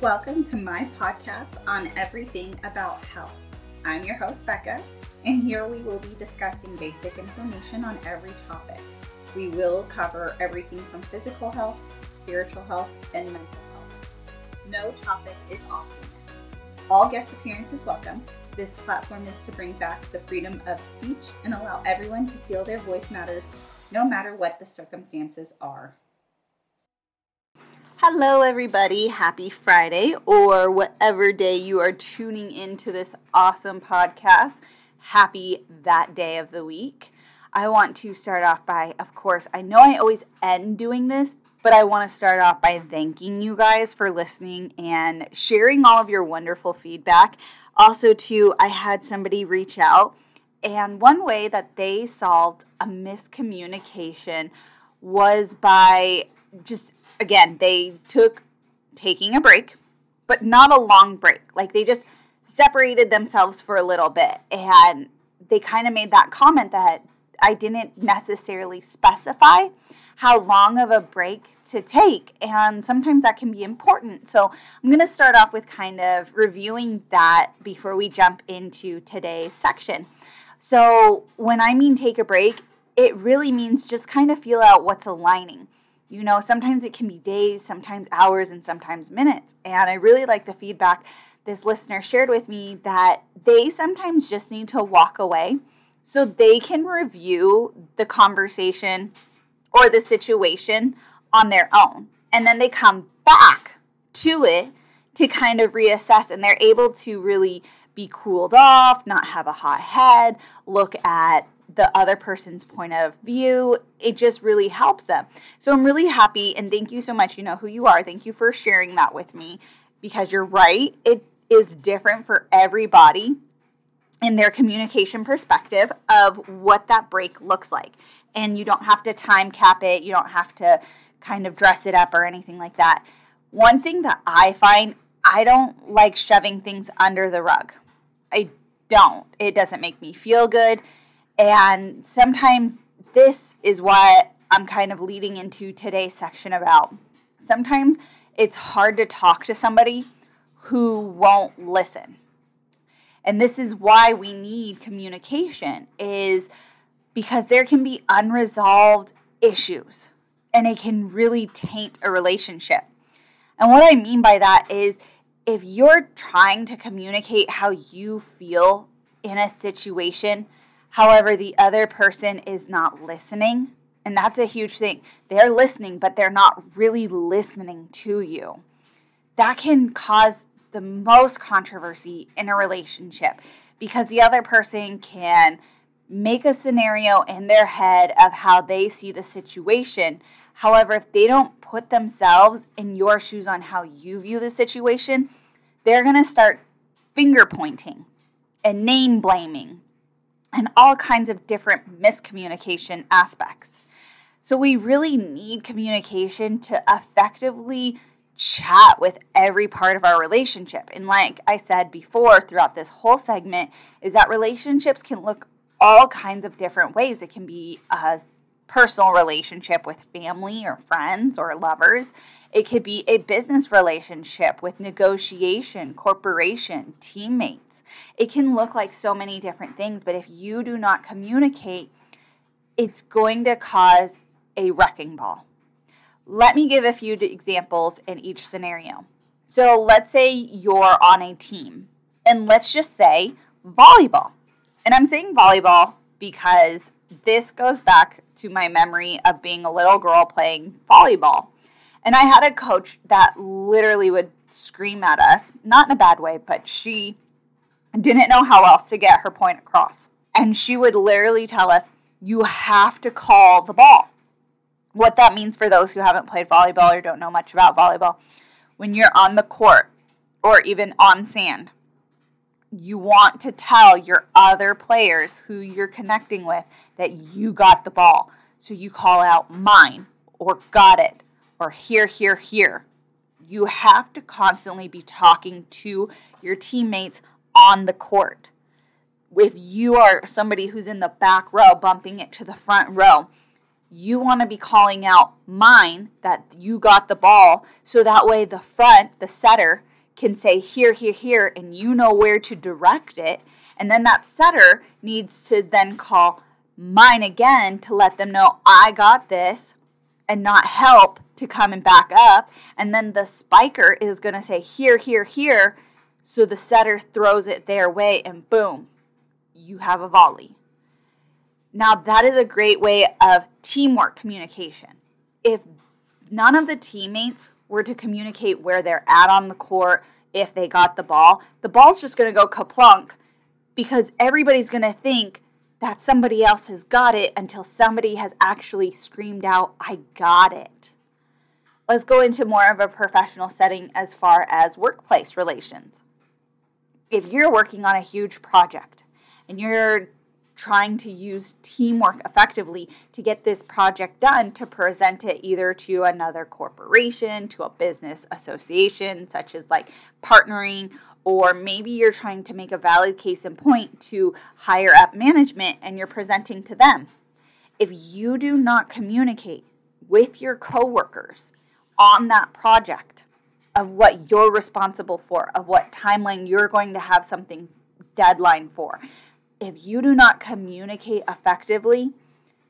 Welcome to my podcast on everything about health. I'm your host, Becca, and here we will be discussing basic information on every topic. We will cover everything from physical health, spiritual health, and mental health. No topic is off limits. All guest appearances welcome. This platform is to bring back the freedom of speech and allow everyone to feel their voice matters no matter what the circumstances are. Hello, everybody. Happy Friday, or whatever day you are tuning into this awesome podcast. Happy that day of the week. I want to start off by, of course, I know I always end doing this, but I want to start off by thanking you guys for listening and sharing all of your wonderful feedback. Also, too, I had somebody reach out, and one way that they solved a miscommunication was by just again, they took taking a break, but not a long break. Like they just separated themselves for a little bit and they kind of made that comment that I didn't necessarily specify how long of a break to take. And sometimes that can be important. So I'm going to start off with kind of reviewing that before we jump into today's section. So when I mean take a break, it really means just kind of feel out what's aligning. You know, sometimes it can be days, sometimes hours, and sometimes minutes. And I really like the feedback this listener shared with me that they sometimes just need to walk away so they can review the conversation or the situation on their own. And then they come back to it to kind of reassess and they're able to really be cooled off, not have a hot head, look at the other person's point of view. It just really helps them. So I'm really happy and thank you so much. You know who you are. Thank you for sharing that with me because you're right. It is different for everybody in their communication perspective of what that break looks like. And you don't have to time cap it, you don't have to kind of dress it up or anything like that. One thing that I find I don't like shoving things under the rug. I don't. It doesn't make me feel good. And sometimes this is what I'm kind of leading into today's section about. Sometimes it's hard to talk to somebody who won't listen. And this is why we need communication is because there can be unresolved issues and it can really taint a relationship. And what I mean by that is if you're trying to communicate how you feel in a situation, However, the other person is not listening. And that's a huge thing. They're listening, but they're not really listening to you. That can cause the most controversy in a relationship because the other person can make a scenario in their head of how they see the situation. However, if they don't put themselves in your shoes on how you view the situation, they're going to start finger pointing and name blaming and all kinds of different miscommunication aspects. So, we really need communication to effectively chat with every part of our relationship. And, like I said before, throughout this whole segment, is that relationships can look all kinds of different ways. It can be us personal relationship with family or friends or lovers. It could be a business relationship with negotiation, corporation, teammates. It can look like so many different things, but if you do not communicate, it's going to cause a wrecking ball. Let me give a few examples in each scenario. So let's say you're on a team, and let's just say volleyball. And I'm saying volleyball because this goes back to my memory of being a little girl playing volleyball. And I had a coach that literally would scream at us, not in a bad way, but she didn't know how else to get her point across. And she would literally tell us, you have to call the ball. What that means for those who haven't played volleyball or don't know much about volleyball, when you're on the court or even on sand, you want to tell your other players who you're connecting with that you got the ball. So you call out mine or got it or here, here, here. You have to constantly be talking to your teammates on the court. If you are somebody who's in the back row bumping it to the front row, you want to be calling out mine that you got the ball so that way the front, the setter, can say here, here, here, and you know where to direct it. And then that setter needs to then call mine again to let them know I got this and not help to come and back up. And then the spiker is going to say here, here, here. So the setter throws it their way and boom, you have a volley. Now, that is a great way of teamwork communication. If none of the teammates were to communicate where they're at on the court, if they got the ball, the ball's just going to go kaplunk because everybody's going to think that somebody else has got it until somebody has actually screamed out, I got it. Let's go into more of a professional setting as far as workplace relations. If you're working on a huge project and you're trying to use teamwork effectively to get this project done to present it either to another corporation, to a business association, such as like partnering, or maybe you're trying to make a valid case in point to higher up management and you're presenting to them. If you do not communicate with your coworkers on that project of what you're responsible for, of what timeline you're going to have something deadline for, if you do not communicate effectively,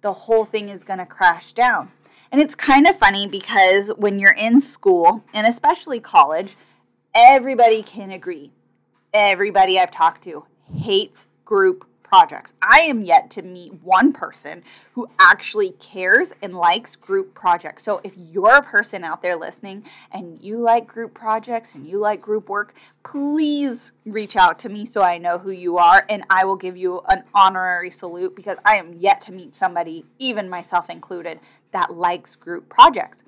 the whole thing is going to crash down. And it's kind of funny because when you're in school, and especially college, everybody can agree. Everybody I've talked to hates group projects. I am yet to meet one person who actually cares and likes group projects. So if you're a person out there listening and you like group projects and you like group work, please reach out to me so I know who you are and I will give you an honorary salute because I am yet to meet somebody, even myself included, that likes group projects.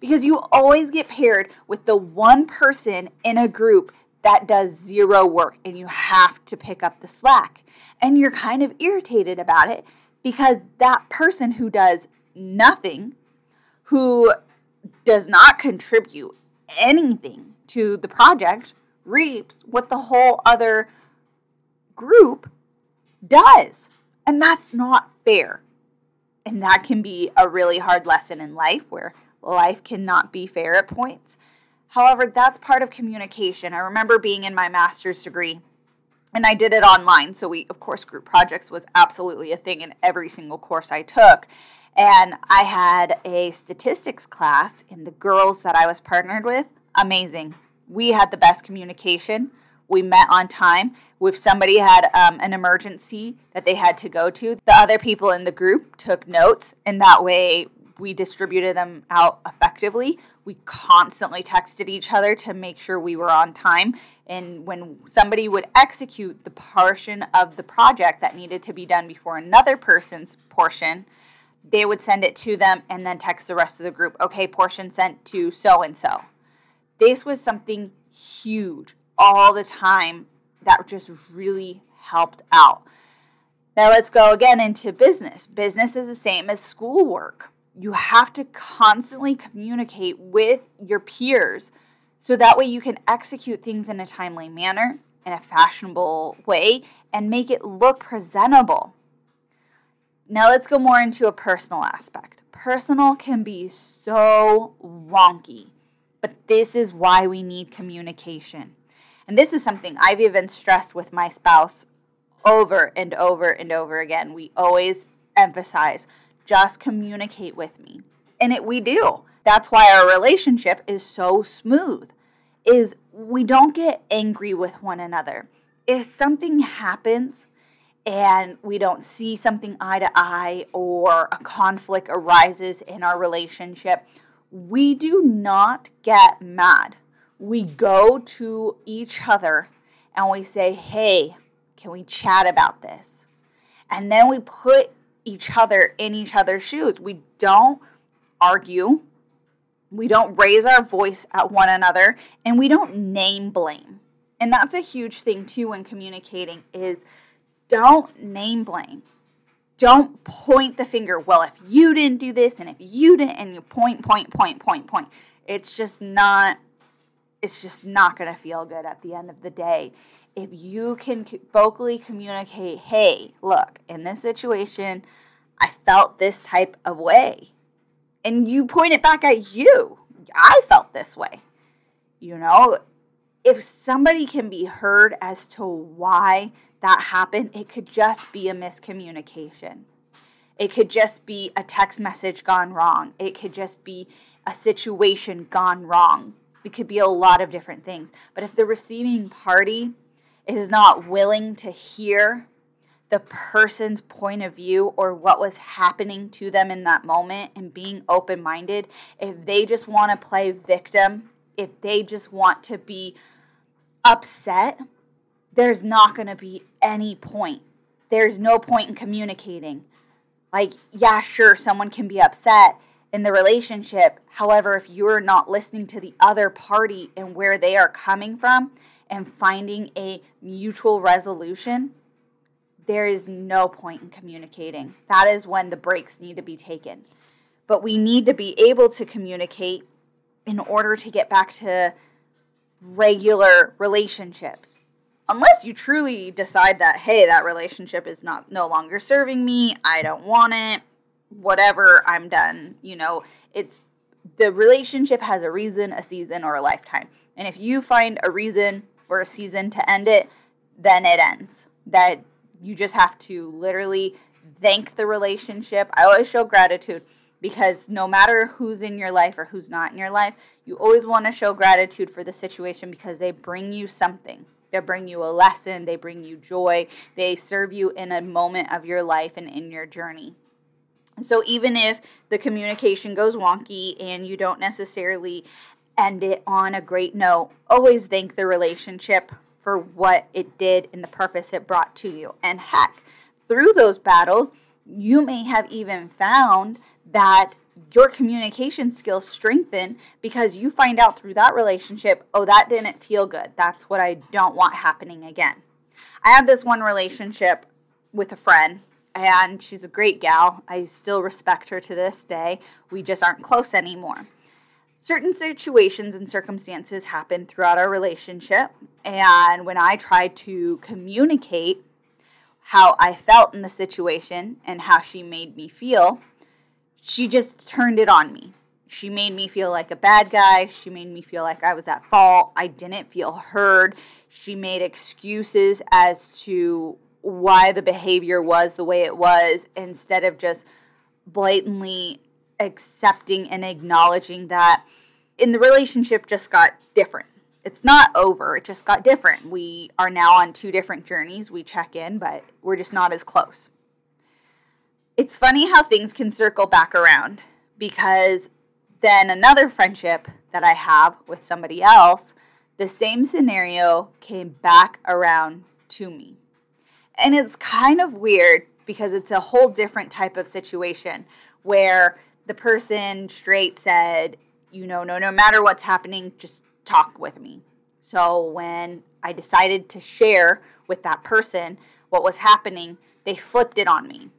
Because you always get paired with the one person in a group that does zero work and you have to pick up the slack. And you're kind of irritated about it because that person who does nothing, who does not contribute anything to the project, reaps what the whole other group does. And that's not fair. And that can be a really hard lesson in life where life cannot be fair at points. However, that's part of communication. I remember being in my master's degree and I did it online. So we, of course, group projects was absolutely a thing in every single course I took. And I had a statistics class, and the girls that I was partnered with, amazing. We had the best communication. We met on time. If somebody had um, an emergency that they had to go to, the other people in the group took notes, and that way we distributed them out effectively. We constantly texted each other to make sure we were on time. And when somebody would execute the portion of the project that needed to be done before another person's portion, they would send it to them and then text the rest of the group, okay, portion sent to so and so. This was something huge all the time that just really helped out. Now let's go again into business. Business is the same as schoolwork you have to constantly communicate with your peers so that way you can execute things in a timely manner, in a fashionable way, and make it look presentable. Now, let's go more into a personal aspect. Personal can be so wonky, but this is why we need communication. And this is something I've even stressed with my spouse over and over and over again. We always emphasize just communicate with me. And it we do. That's why our relationship is so smooth. Is we don't get angry with one another. If something happens and we don't see something eye to eye or a conflict arises in our relationship, we do not get mad. We go to each other and we say, Hey, can we chat about this? And then we put each other in each other's shoes. We don't argue. We don't raise our voice at one another and we don't name blame. And that's a huge thing too when communicating is don't name blame. Don't point the finger. Well, if you didn't do this and if you didn't and you point point point point point. It's just not it's just not going to feel good at the end of the day if you can vocally communicate, hey, look, in this situation, I felt this type of way. And you point it back at you. I felt this way. You know, if somebody can be heard as to why that happened, it could just be a miscommunication. It could just be a text message gone wrong. It could just be a situation gone wrong. It could be a lot of different things. But if the receiving party is not willing to hear the person's point of view or what was happening to them in that moment and being open minded, if they just want to play victim, if they just want to be upset, there's not going to be any point. There's no point in communicating. Like, yeah, sure, someone can be upset in the relationship. However, if you're not listening to the other party and where they are coming from and finding a mutual resolution, there is no point in communicating. That is when the breaks need to be taken. But we need to be able to communicate in order to get back to regular relationships. Unless you truly decide that, hey, that relationship is not no longer serving me, I don't want it, whatever, I'm done. You know, it's the relationship has a reason, a season, or a lifetime. And if you find a reason or a season to end it, then it ends. That you just have to literally thank the relationship. I always show gratitude because no matter who's in your life or who's not in your life, you always want to show gratitude for the situation because they bring you something. They bring you a lesson, they bring you joy, they serve you in a moment of your life and in your journey. So even if the communication goes wonky and you don't necessarily end it on a great note, always thank the relationship for what it did and the purpose it brought to you. And heck, through those battles, you may have even found that your communication skills strengthen because you find out through that relationship, oh, that didn't feel good. That's what I don't want happening again. I had this one relationship with a friend, and she's a great gal. I still respect her to this day. We just aren't close anymore certain situations and circumstances happen throughout our relationship. And when I tried to communicate how I felt in the situation and how she made me feel, she just turned it on me. She made me feel like a bad guy. She made me feel like I was at fault. I didn't feel heard. She made excuses as to why the behavior was the way it was instead of just blatantly accepting and acknowledging that in the relationship just got different. It's not over, it just got different. We are now on two different journeys. We check in, but we're just not as close. It's funny how things can circle back around because then another friendship that I have with somebody else, the same scenario came back around to me. And it's kind of weird because it's a whole different type of situation where the person straight said, you know, no, no matter what's happening, just talk with me. So when I decided to share with that person what was happening, they flipped it on me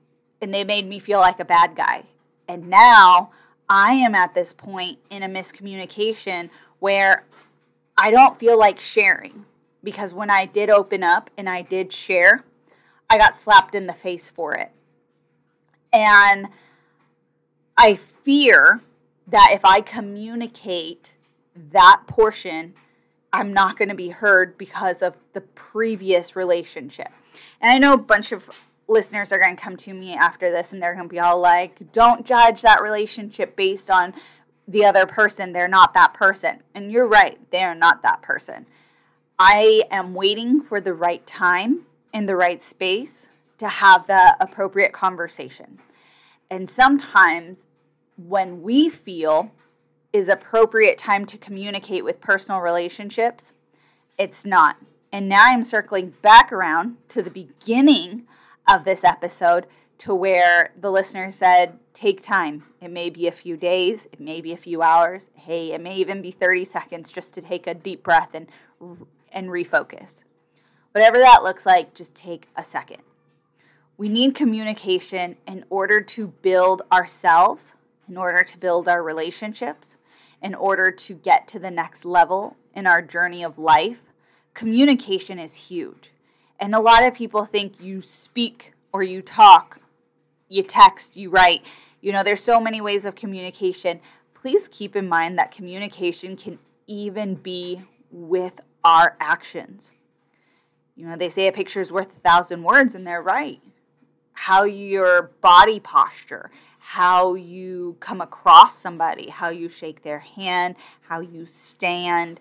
and they made me feel like a bad guy. And now I am at this point in a miscommunication where I don't feel like sharing because when I did open up and I did share, I got slapped in the face for it. And I fear that if I communicate that portion, I'm not going to be heard because of the previous relationship. And I know a bunch of listeners are going to come to me after this and they're going to be all like, don't judge that relationship based on the other person. They're not that person. And you're right, they're not that person. I am waiting for the right time in the right space to have the appropriate conversation. And sometimes when we feel is appropriate time to communicate with personal relationships, it's not. And now I'm circling back around to the beginning of this episode to where the listener said, take time. It may be a few days, it may be a few hours. Hey, it may even be 30 seconds just to take a deep breath and and refocus. Whatever that looks like, just take a second. We need communication in order to build ourselves in order to build our relationships, in order to get to the next level in our journey of life, communication is huge. And a lot of people think you speak or you talk, you text, you write. You know, there's so many ways of communication. Please keep in mind that communication can even be with our actions. You know, they say a picture is worth a thousand words, and they're right. How your body posture, how you come across somebody, how you shake their hand, how you stand,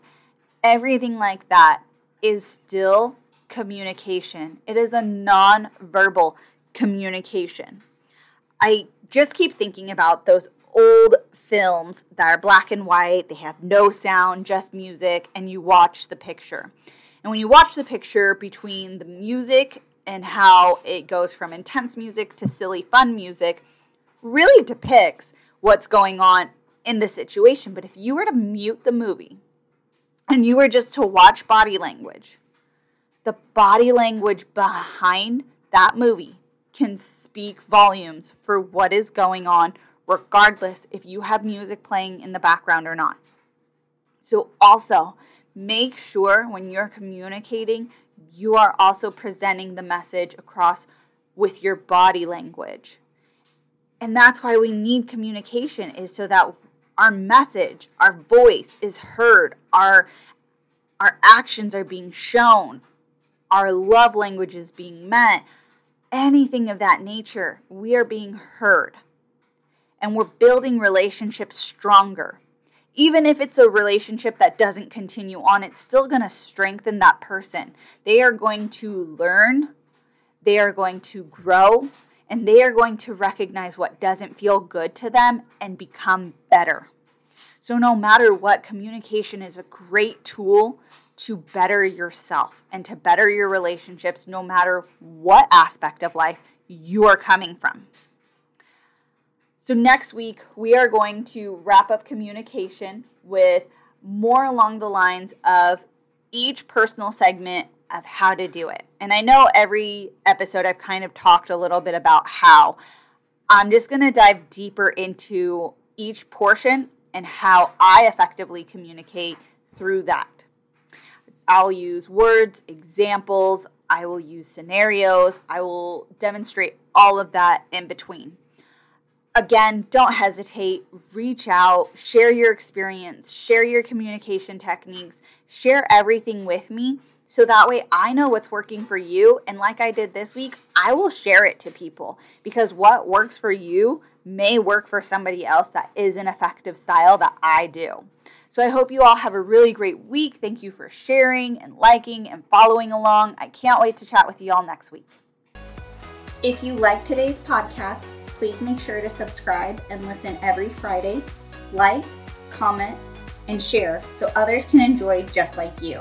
everything like that is still communication. It is a non-verbal communication. I just keep thinking about those old films that are black and white, they have no sound, just music, and you watch the picture. And when you watch the picture between the music and how it goes from intense music to silly, fun music, really depicts what's going on in the situation. But if you were to mute the movie and you were just to watch body language, the body language behind that movie can speak volumes for what is going on, regardless if you have music playing in the background or not. So, also make sure when you're communicating, you are also presenting the message across with your body language. And that's why we need communication is so that our message, our voice is heard, our our actions are being shown, our love language is being met, anything of that nature, we are being heard. And we're building relationships stronger. Even if it's a relationship that doesn't continue on, it's still going to strengthen that person. They are going to learn, they are going to grow, and they are going to recognize what doesn't feel good to them and become better. So, no matter what, communication is a great tool to better yourself and to better your relationships, no matter what aspect of life you are coming from. So, next week, we are going to wrap up communication with more along the lines of each personal segment of how to do it. And I know every episode I've kind of talked a little bit about how. I'm just going to dive deeper into each portion and how I effectively communicate through that. I'll use words, examples, I will use scenarios, I will demonstrate all of that in between. Again, don't hesitate, reach out, share your experience, share your communication techniques, share everything with me so that way I know what's working for you. And like I did this week, I will share it to people because what works for you may work for somebody else that is an effective style that I do. So I hope you all have a really great week. Thank you for sharing and liking and following along. I can't wait to chat with you all next week. If you like today's podcast, please make sure to subscribe and listen every Friday. Like, comment, and share so others can enjoy just like you.